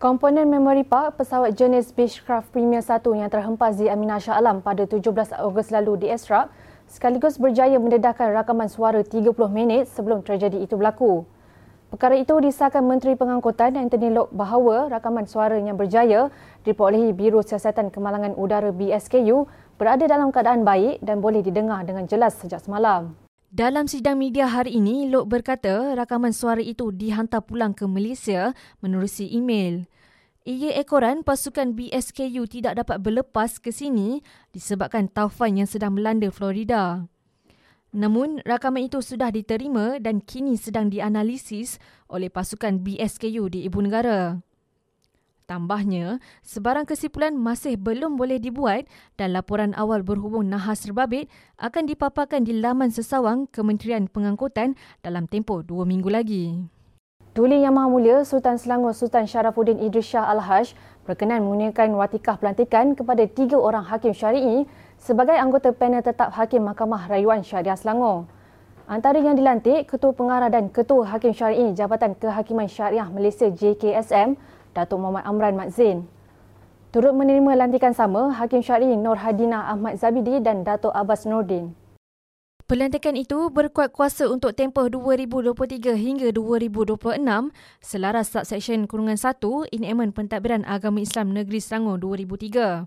Komponen memori park pesawat jenis Beechcraft Premier 1 yang terhempas di Aminah Shah Alam pada 17 Ogos lalu di Esrak sekaligus berjaya mendedahkan rakaman suara 30 minit sebelum tragedi itu berlaku. Perkara itu disahkan Menteri Pengangkutan Anthony Lok bahawa rakaman suara yang berjaya diperolehi Biro Siasatan Kemalangan Udara BSKU berada dalam keadaan baik dan boleh didengar dengan jelas sejak semalam. Dalam sidang media hari ini, Lok berkata rakaman suara itu dihantar pulang ke Malaysia menerusi email. Ia ekoran pasukan BSKU tidak dapat berlepas ke sini disebabkan taufan yang sedang melanda Florida. Namun, rakaman itu sudah diterima dan kini sedang dianalisis oleh pasukan BSKU di Ibu Negara. Tambahnya, sebarang kesimpulan masih belum boleh dibuat dan laporan awal berhubung nahas terbabit akan dipaparkan di laman sesawang Kementerian Pengangkutan dalam tempoh dua minggu lagi. Duli Yang Maha Mulia Sultan Selangor Sultan Sharafuddin Idris Shah Al-Haj berkenan menggunakan watikah pelantikan kepada tiga orang hakim syari'i sebagai anggota panel tetap Hakim Mahkamah Rayuan Syariah Selangor. Antara yang dilantik, Ketua Pengarah dan Ketua Hakim Syari'i Jabatan Kehakiman Syariah Malaysia JKSM Datuk Muhammad Amran Mat Zain. Turut menerima lantikan sama Hakim Syari Nur Hadina Ahmad Zabidi dan Datuk Abbas Nordin. Pelantikan itu berkuat kuasa untuk tempoh 2023 hingga 2026 selaras subsection kurungan 1 Enactment Pentadbiran Agama Islam Negeri Selangor 2003.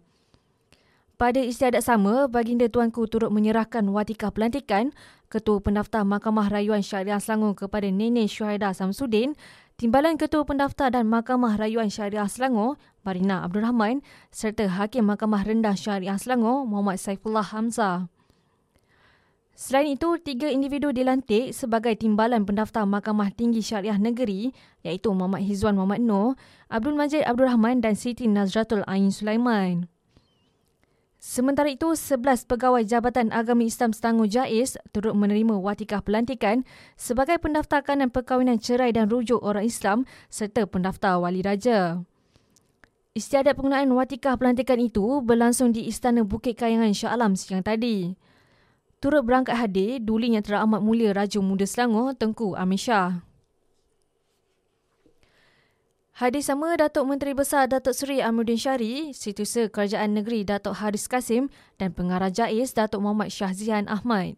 Pada istiadat sama, Baginda Tuanku turut menyerahkan watikah pelantikan Ketua Pendaftar Mahkamah Rayuan Syariah Selangor kepada Nenek Syuhaida Samsudin Timbalan Ketua Pendaftar dan Mahkamah Rayuan Syariah Selangor, Marina Abdul Rahman, serta Hakim Mahkamah Rendah Syariah Selangor, Muhammad Saifullah Hamzah. Selain itu, tiga individu dilantik sebagai timbalan pendaftar Mahkamah Tinggi Syariah Negeri iaitu Muhammad Hizwan Muhammad Noor, Abdul Majid Abdul Rahman dan Siti Nazratul Ain Sulaiman. Sementara itu, 11 pegawai Jabatan Agama Islam Selangor Jais turut menerima watikah pelantikan sebagai pendaftar kanan perkahwinan cerai dan rujuk orang Islam serta pendaftar wali raja. Istiadat penggunaan watikah pelantikan itu berlangsung di Istana Bukit Kayangan Shah Alam siang tadi. Turut berangkat hadir duli yang teramat mulia Raja Muda Selangor Tengku Amir Shah. Hadir sama Datuk Menteri Besar Datuk Seri Amuddin Syari, Situsa Kerajaan Negeri Datuk Haris Kasim dan Pengarah Jais Datuk Muhammad Syahzihan Ahmad.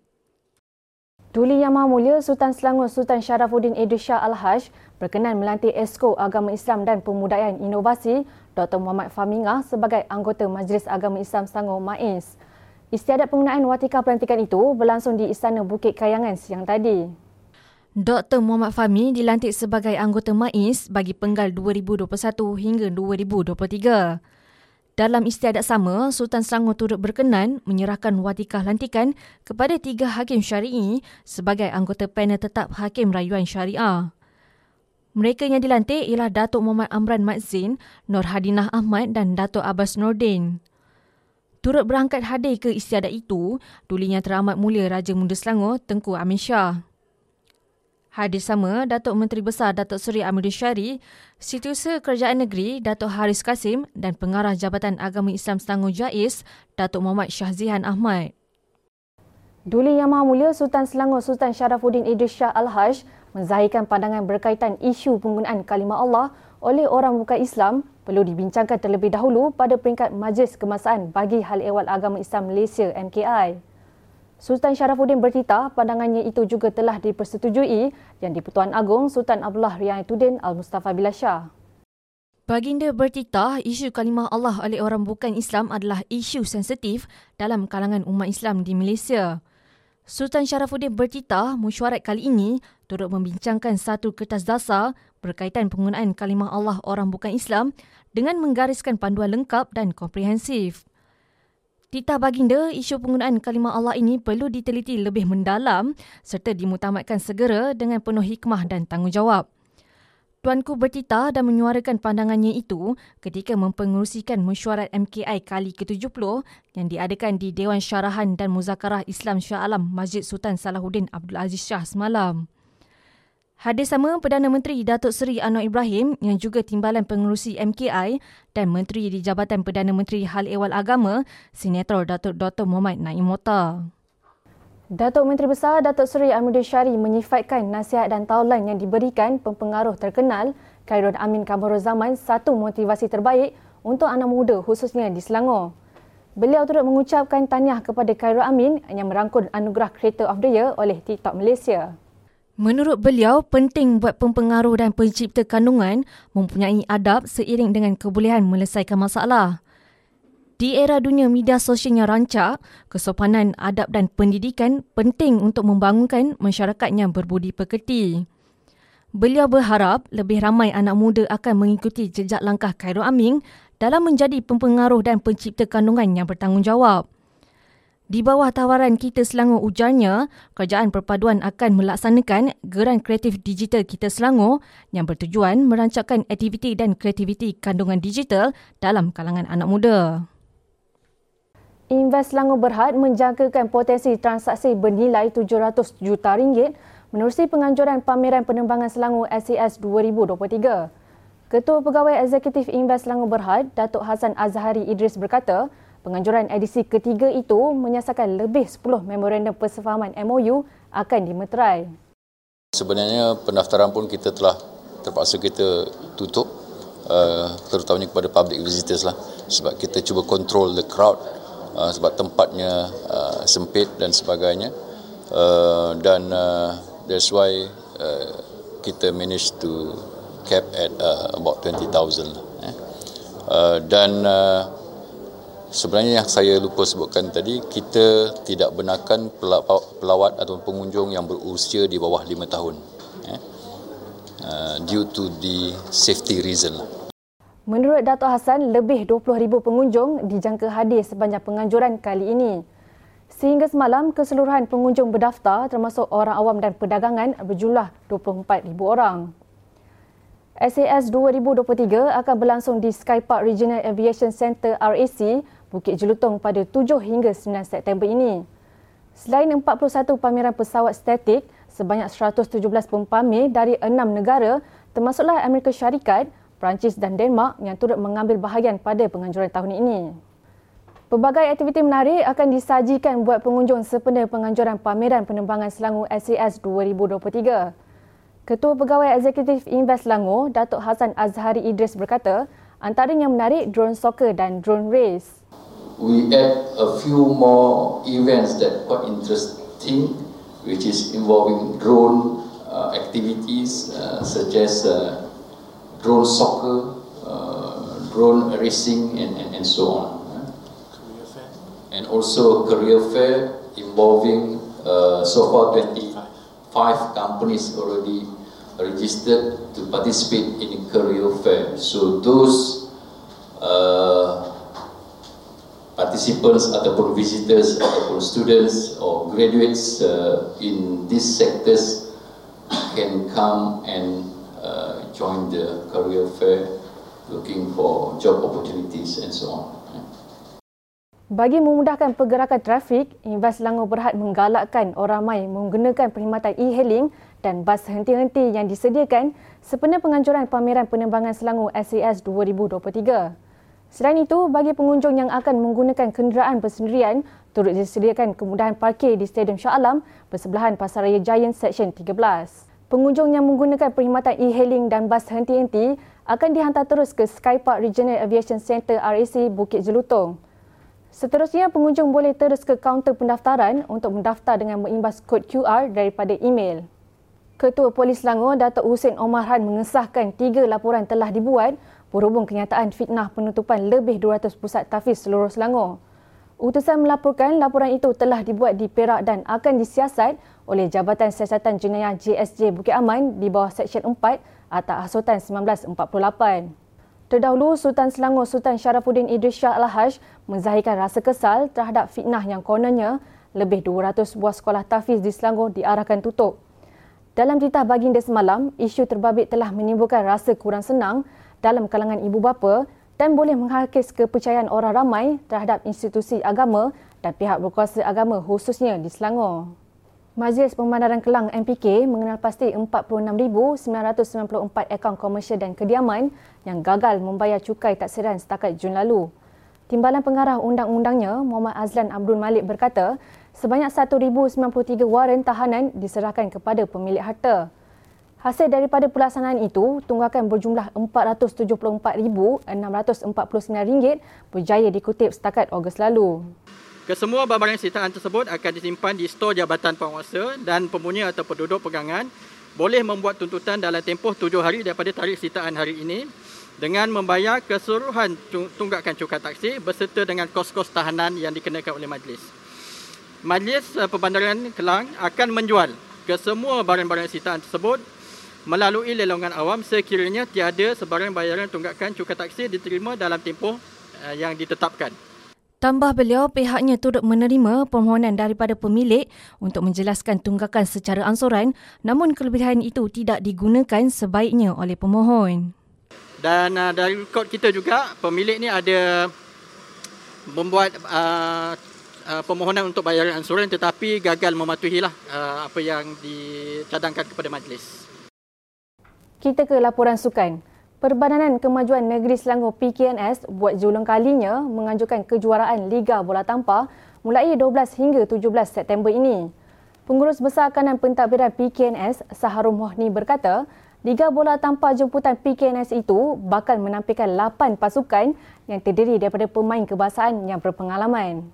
Duli Yang Maha Mulia Sultan Selangor Sultan Sharafuddin Idris Shah Al-Haj berkenan melantik Esko Agama Islam dan Pemudayaan Inovasi Dr. Muhammad Famingah sebagai anggota Majlis Agama Islam Selangor MAIS. Istiadat penggunaan watika pelantikan itu berlangsung di Istana Bukit Kayangan siang tadi. Dr. Muhammad Fahmi dilantik sebagai anggota MAIS bagi penggal 2021 hingga 2023. Dalam istiadat sama, Sultan Selangor turut berkenan menyerahkan watikah lantikan kepada tiga hakim syari'i sebagai anggota panel tetap Hakim Rayuan Syariah. Mereka yang dilantik ialah Datuk Muhammad Amran Matzin, Nur Hadinah Ahmad dan Datuk Abbas Nordin. Turut berangkat hadir ke istiadat itu, dulinya teramat mulia Raja Muda Selangor, Tengku Amin Shah. Hadir sama Datuk Menteri Besar Datuk Seri Amirul Syari, Setiausaha Kerajaan Negeri Datuk Haris Kasim dan Pengarah Jabatan Agama Islam Selangor Jais Datuk Muhammad Syahzihan Ahmad. Duli Yang Maha Mulia Sultan Selangor Sultan Sharafuddin Idris Shah Al-Haj menzahirkan pandangan berkaitan isu penggunaan kalimah Allah oleh orang bukan Islam perlu dibincangkan terlebih dahulu pada peringkat Majlis Kemasaan bagi Hal Ehwal Agama Islam Malaysia MKI. Sultan Sharafuddin bertitah pandangannya itu juga telah dipersetujui yang di-Pertuan Agong Sultan Abdullah Riayatuddin Al-Mustafa Billah Shah. Baginda bertitah isu kalimah Allah oleh orang bukan Islam adalah isu sensitif dalam kalangan umat Islam di Malaysia. Sultan Sharafuddin bertitah mesyuarat kali ini turut membincangkan satu kertas dasar berkaitan penggunaan kalimah Allah orang bukan Islam dengan menggariskan panduan lengkap dan komprehensif. Titah baginda, isu penggunaan kalimah Allah ini perlu diteliti lebih mendalam serta dimutamatkan segera dengan penuh hikmah dan tanggungjawab. Tuanku bertitah dan menyuarakan pandangannya itu ketika mempengerusikan mesyuarat MKI kali ke-70 yang diadakan di Dewan Syarahan dan Muzakarah Islam Shah Alam Masjid Sultan Salahuddin Abdul Aziz Shah semalam. Hadir sama Perdana Menteri Datuk Seri Anwar Ibrahim yang juga timbalan pengurusi MKI dan Menteri di Jabatan Perdana Menteri Hal Ehwal Agama, Senator Datuk Dr. Muhammad Naim. Datuk Menteri Besar Datuk Seri Ahmad Syari menyifatkan nasihat dan taulan yang diberikan pempengaruh terkenal Khairul Amin Kamaruzaman satu motivasi terbaik untuk anak muda khususnya di Selangor. Beliau turut mengucapkan tahniah kepada Khairul Amin yang merangkul anugerah Creator of the Year oleh TikTok Malaysia. Menurut beliau, penting buat pempengaruh dan pencipta kandungan mempunyai adab seiring dengan kebolehan melesaikan masalah. Di era dunia media sosial yang rancak, kesopanan, adab dan pendidikan penting untuk membangunkan masyarakat yang berbudi pekerti. Beliau berharap lebih ramai anak muda akan mengikuti jejak langkah Khairul Amin dalam menjadi pempengaruh dan pencipta kandungan yang bertanggungjawab. Di bawah tawaran Kita Selangor ujarnya, Kerajaan Perpaduan akan melaksanakan Geran Kreatif Digital Kita Selangor yang bertujuan merancangkan aktiviti dan kreativiti kandungan digital dalam kalangan anak muda. Invest Selangor Berhad menjangkakan potensi transaksi bernilai 700 juta ringgit menerusi penganjuran pameran penerbangan Selangor SES 2023. Ketua Pegawai Eksekutif Invest Selangor Berhad, Datuk Hassan Azhari Idris berkata, penganjuran edisi ketiga itu menyasarkan lebih 10 memorandum persefahaman MOU akan dimeterai. Sebenarnya pendaftaran pun kita telah terpaksa kita tutup uh, terutamanya kepada public visitors lah sebab kita cuba control the crowd uh, sebab tempatnya uh, sempit dan sebagainya dan that's why kita manage to cap at about 20,000 eh. uh, dan sebenarnya yang saya lupa sebutkan tadi kita tidak benarkan pelawat atau pengunjung yang berusia di bawah 5 tahun eh. uh, due to the safety reason. Menurut Dato' Hassan, lebih 20,000 pengunjung dijangka hadir sepanjang penganjuran kali ini. Sehingga semalam, keseluruhan pengunjung berdaftar termasuk orang awam dan perdagangan berjumlah 24,000 orang. SAS 2023 akan berlangsung di Skypark Regional Aviation Centre RAC, Bukit Jelutong pada 7 hingga 9 September ini. Selain 41 pameran pesawat statik, sebanyak 117 pempamer dari 6 negara termasuklah Amerika Syarikat, Perancis dan Denmark yang turut mengambil bahagian pada penganjuran tahun ini. Pelbagai aktiviti menarik akan disajikan buat pengunjung sempena penganjuran pameran penerbangan Selangor SAS 2023. Ketua Pegawai Eksekutif Invest Selangor, Datuk Hassan Azhari Idris berkata, antara yang menarik drone soccer dan drone race. We add a few more events that quite interesting which is involving drone uh, activities uh, such as uh, drone soccer, uh, drone racing, and, and, and so on. And also career fair involving uh, so far 25 companies already registered to participate in career fair. So those uh, participants ataupun visitors ataupun students or graduates uh, in these sectors can come and join the career fair looking for job opportunities and so on. Bagi memudahkan pergerakan trafik, Invest Selangor Berhad menggalakkan orang ramai menggunakan perkhidmatan e-hailing dan bas henti-henti yang disediakan sempena penganjuran pameran penerbangan Selangor SAS 2023. Selain itu, bagi pengunjung yang akan menggunakan kenderaan bersendirian, turut disediakan kemudahan parkir di Stadium Shah Alam bersebelahan Pasaraya Giant Section 13. Pengunjung yang menggunakan perkhidmatan e-hailing dan bas henti-henti akan dihantar terus ke Skypark Regional Aviation Centre RAC Bukit Jelutong. Seterusnya, pengunjung boleh terus ke kaunter pendaftaran untuk mendaftar dengan mengimbas kod QR daripada email. Ketua Polis Selangor, Datuk Hussein Omar Han mengesahkan tiga laporan telah dibuat berhubung kenyataan fitnah penutupan lebih 200 pusat tafiz seluruh Selangor. Utusan melaporkan laporan itu telah dibuat di Perak dan akan disiasat oleh Jabatan Siasatan Jenayah JSJ Bukit Aman di bawah Seksyen 4 Atas Hasutan 1948. Terdahulu, Sultan Selangor Sultan Syarafuddin Idris Shah Al-Haj menzahirkan rasa kesal terhadap fitnah yang kononnya lebih 200 buah sekolah tafiz di Selangor diarahkan tutup. Dalam titah baginda semalam, isu terbabit telah menimbulkan rasa kurang senang dalam kalangan ibu bapa dan boleh menghakis kepercayaan orang ramai terhadap institusi agama dan pihak berkuasa agama khususnya di Selangor. Majlis Pemandaran Kelang MPK mengenal pasti 46,994 akaun komersial dan kediaman yang gagal membayar cukai taksiran setakat Jun lalu. Timbalan Pengarah Undang-Undangnya Muhammad Azlan Abdul Malik berkata, sebanyak 1,093 waran tahanan diserahkan kepada pemilik harta. Hasil daripada pelaksanaan itu, tunggakan berjumlah RM474,649 berjaya dikutip setakat Ogos lalu. Kesemua barang sitaan tersebut akan disimpan di stor Jabatan Penguasa dan pemunya atau penduduk pegangan boleh membuat tuntutan dalam tempoh tujuh hari daripada tarikh sitaan hari ini dengan membayar keseluruhan tunggakan cukai taksi berserta dengan kos-kos tahanan yang dikenakan oleh majlis. Majlis uh, Perbandaran Kelang akan menjual kesemua barang-barang sitaan tersebut melalui lelongan awam sekiranya tiada sebarang bayaran tunggakan cukai taksi diterima dalam tempoh uh, yang ditetapkan. Tambah beliau, pihaknya turut menerima permohonan daripada pemilik untuk menjelaskan tunggakan secara ansuran namun kelebihan itu tidak digunakan sebaiknya oleh pemohon. Dan uh, dari rekod kita juga, pemilik ni ada membuat uh, uh, permohonan untuk bayaran ansuran tetapi gagal mematuhilah uh, apa yang dicadangkan kepada majlis. Kita ke laporan sukan. Perbadanan Kemajuan Negeri Selangor PKNS buat julung kalinya menganjurkan kejuaraan Liga Bola Tampar mulai 12 hingga 17 September ini. Pengurus Besar Kanan Pentadbiran PKNS, Saharum Mohni berkata, Liga Bola Tanpa Jemputan PKNS itu bakal menampilkan 8 pasukan yang terdiri daripada pemain kebangsaan yang berpengalaman.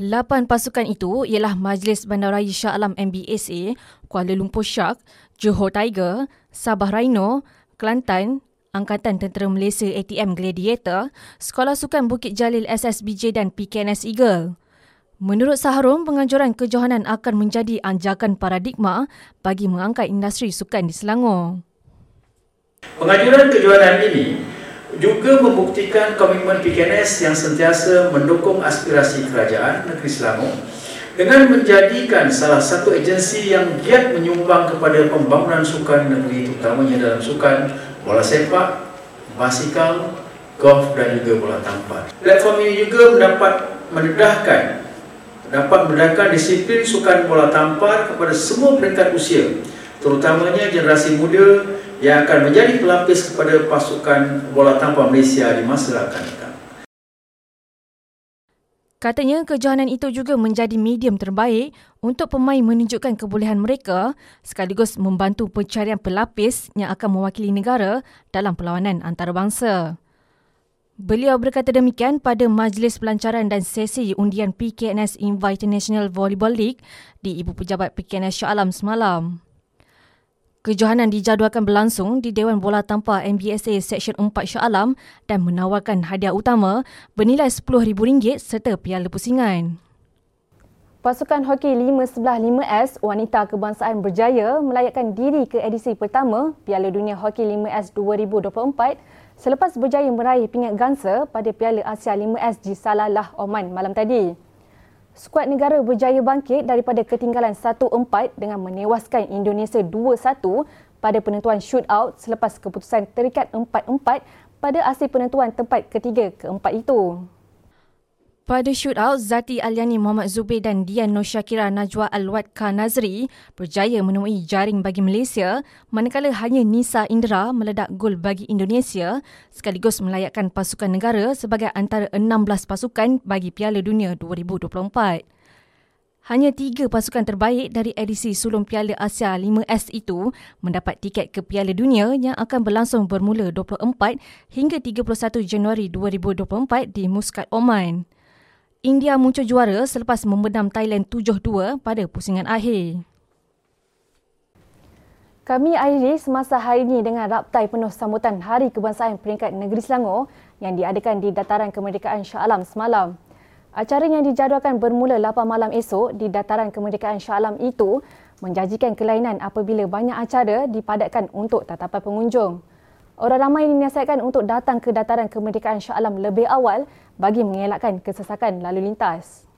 8 pasukan itu ialah Majlis Bandaraya Shah Alam MBSA, Kuala Lumpur Shark, Johor Tiger, Sabah Rhino, Kelantan, Angkatan Tentera Malaysia ATM Gladiator, Sekolah Sukan Bukit Jalil SSBJ dan PKNS Eagle. Menurut Saharum, penganjuran kejohanan akan menjadi anjakan paradigma bagi mengangkat industri sukan di Selangor. Penganjuran kejohanan ini juga membuktikan komitmen PKNS yang sentiasa mendukung aspirasi kerajaan negeri Selangor dengan menjadikan salah satu agensi yang giat menyumbang kepada pembangunan sukan negeri terutamanya dalam sukan bola sepak, basikal, golf dan juga bola tampar. Platform ini juga mendapat mendedahkan dapat mendapatkan disiplin sukan bola tampar kepada semua peringkat usia terutamanya generasi muda yang akan menjadi pelapis kepada pasukan bola tampar Malaysia di masa akan datang. Katanya kejohanan itu juga menjadi medium terbaik untuk pemain menunjukkan kebolehan mereka sekaligus membantu pencarian pelapis yang akan mewakili negara dalam perlawanan antarabangsa. Beliau berkata demikian pada majlis pelancaran dan sesi undian PKNS Invite National Volleyball League di Ibu Pejabat PKNS Shah Alam semalam. Kejohanan dijadualkan berlangsung di Dewan Bola Tanpa MBSA Seksyen 4 Shah Alam dan menawarkan hadiah utama bernilai RM10,000 serta piala pusingan. Pasukan hoki 5-11-5S wanita kebangsaan berjaya melayakkan diri ke edisi pertama Piala Dunia Hoki 5S 2024 selepas berjaya meraih pingat gangsa pada Piala Asia 5S di Salalah, Oman malam tadi. Skuad negara berjaya bangkit daripada ketinggalan 1-4 dengan menewaskan Indonesia 2-1 pada penentuan shootout selepas keputusan terikat 4-4 pada asil penentuan tempat ketiga keempat itu. Pada shootout, Zati Aliani Muhammad Zubair dan Dian Nur Syakira Najwa Khan Nazri berjaya menemui jaring bagi Malaysia manakala hanya Nisa Indra meledak gol bagi Indonesia sekaligus melayakkan pasukan negara sebagai antara 16 pasukan bagi Piala Dunia 2024. Hanya tiga pasukan terbaik dari edisi sulung Piala Asia 5S itu mendapat tiket ke Piala Dunia yang akan berlangsung bermula 24 hingga 31 Januari 2024 di Muscat, Oman. India muncul juara selepas membenam Thailand 7-2 pada pusingan akhir. Kami akhiri semasa hari ini dengan raptai penuh sambutan Hari Kebangsaan Peringkat Negeri Selangor yang diadakan di Dataran Kemerdekaan Shah Alam semalam. Acara yang dijadualkan bermula 8 malam esok di Dataran Kemerdekaan Shah Alam itu menjanjikan kelainan apabila banyak acara dipadatkan untuk tatapan pengunjung. Orang ramai dinasihatkan untuk datang ke Dataran Kemerdekaan Shah Alam lebih awal bagi mengelakkan kesesakan lalu lintas.